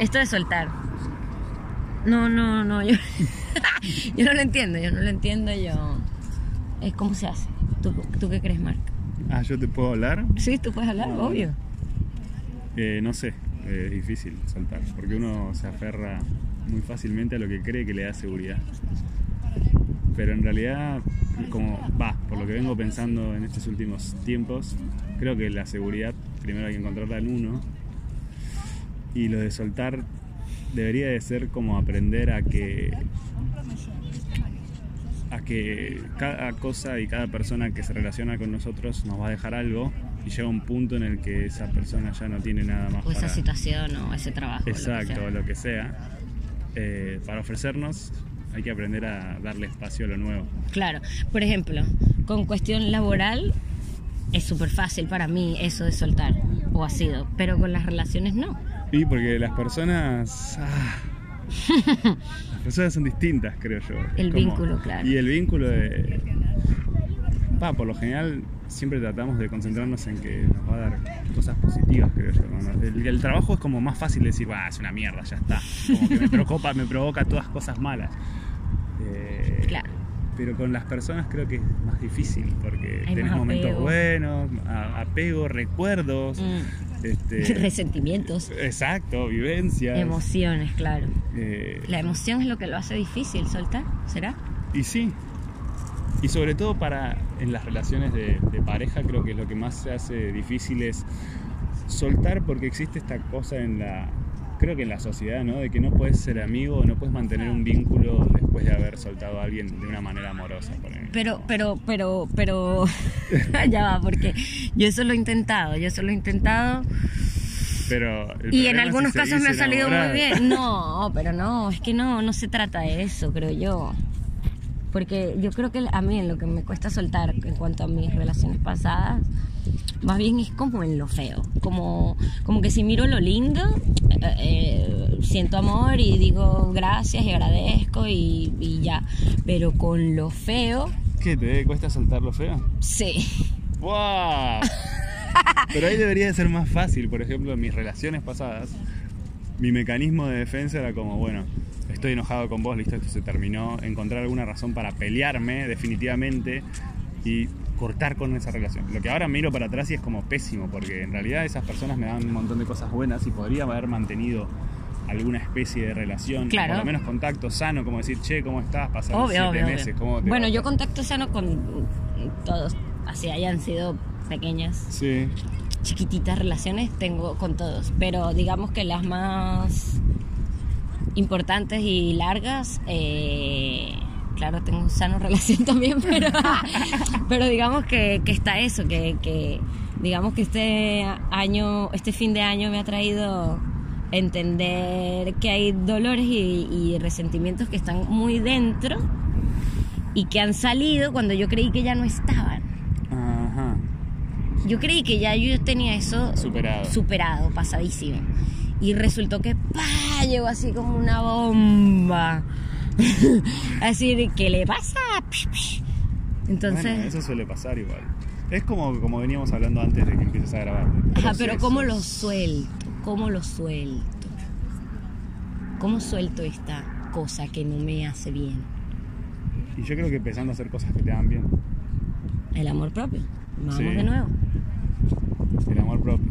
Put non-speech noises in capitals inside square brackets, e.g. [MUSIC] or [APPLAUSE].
Esto de soltar. No, no, no, yo, [LAUGHS] yo no lo entiendo, yo no lo entiendo, yo... Es cómo se hace. ¿Tú, tú qué crees, Marc? Ah, ¿yo te puedo hablar? Sí, tú puedes hablar, No. obvio. Eh, no sé, eh, es difícil soltar, porque uno se aferra muy fácilmente a lo que cree que le da seguridad. Pero en realidad, como va, por lo que vengo pensando en estos últimos tiempos, creo que la seguridad primero hay que encontrarla en uno y lo de soltar debería de ser como aprender a que a que cada cosa y cada persona que se relaciona con nosotros nos va a dejar algo y llega un punto en el que esa persona ya no tiene nada más O esa para- situación o ese trabajo. lo que exacto sea. lo que sea eh, para ofrecernos hay que aprender a darle espacio a lo nuevo Claro, por ejemplo, con cuestión laboral es súper fácil para mí eso de soltar, o ha sido, pero con las relaciones no. Y porque las personas ah, las personas son distintas creo yo El vínculo, claro. y el vínculo de pa, por lo general siempre tratamos de concentrarnos en que nos va a dar cosas positivas creo yo ¿no? el, el trabajo es como más fácil decir "Bah, es una mierda ya está como que me preocupa me provoca todas cosas malas Eh, Claro. pero con las personas creo que es más difícil porque Hay tenés momentos buenos apego recuerdos Mm. Este, [LAUGHS] Resentimientos, exacto vivencias emociones, claro. eh, La emoción es lo que lo hace difícil soltar, ¿será? Y sí. Y sobre todo para en las relaciones de, de pareja creo que lo que más se hace difícil es soltar porque existe esta cosa en la creo que en la sociedad, ¿no? De que no puedes ser amigo, no puedes mantener un vínculo después de haber soltado a alguien de una manera amorosa. por. Pero, pero, pero, pero, [LAUGHS] ya va, porque yo eso lo he intentado, yo eso lo he intentado Pero y en algunos si casos me ha salido muy enamorada. bien. No, pero no, es que no, no se trata de eso, creo yo. Porque yo creo que a mí en lo que me cuesta soltar en cuanto a mis relaciones pasadas, más bien es como en lo feo. Como, como que si miro lo lindo, eh, eh, siento amor y digo gracias y agradezco y, y ya. Pero con lo feo, ¿Qué? ¿Te cuesta soltar lo feo? sí. ¡Wow! [LAUGHS] Pero ahí debería de ser más fácil. Por ejemplo, en mis relaciones pasadas, mi mecanismo de defensa era como, bueno, estoy enojado con vos, listo, esto se terminó. Encontrar alguna razón para pelearme definitivamente y cortar con esa relación. Lo que ahora miro para atrás y es como pésimo, porque en realidad esas personas me dan un montón de cosas buenas y podría haber mantenido alguna especie de relación, Claro. por lo menos contacto sano, como decir, che, ¿cómo estás? Pasaron Obvio, siete obvio, meses, ¿cómo te Bueno, va?". yo contacto sano con todos, así hayan sido pequeñas, Sí, chiquititas relaciones, tengo con todos. Pero digamos que las más importantes y largas, eh, claro, tengo un sano relación [LAUGHS] también, pero, [LAUGHS] pero digamos que, que está eso, que, que digamos que este año, este fin de año me ha traído entender que hay dolores y, y resentimientos que están muy dentro y que han salido cuando yo creí que ya no estaban. ajá, Yo creí que ya yo tenía eso superado. superado, pasadísimo. Y resultó que ¡pa! llegó así como una bomba. [LAUGHS] así de ¿qué le pasa? Entonces, Bueno, eso suele pasar igual. Es como, como veníamos hablando antes de que empieces a grabar. ajá, pero ¿cómo lo suelto? ¿Cómo lo suelto? ¿Cómo suelto esta cosa que no me hace bien? Y yo creo que empezando a hacer cosas que te hagan bien. El amor propio. Vamos Sí. de nuevo. El amor propio.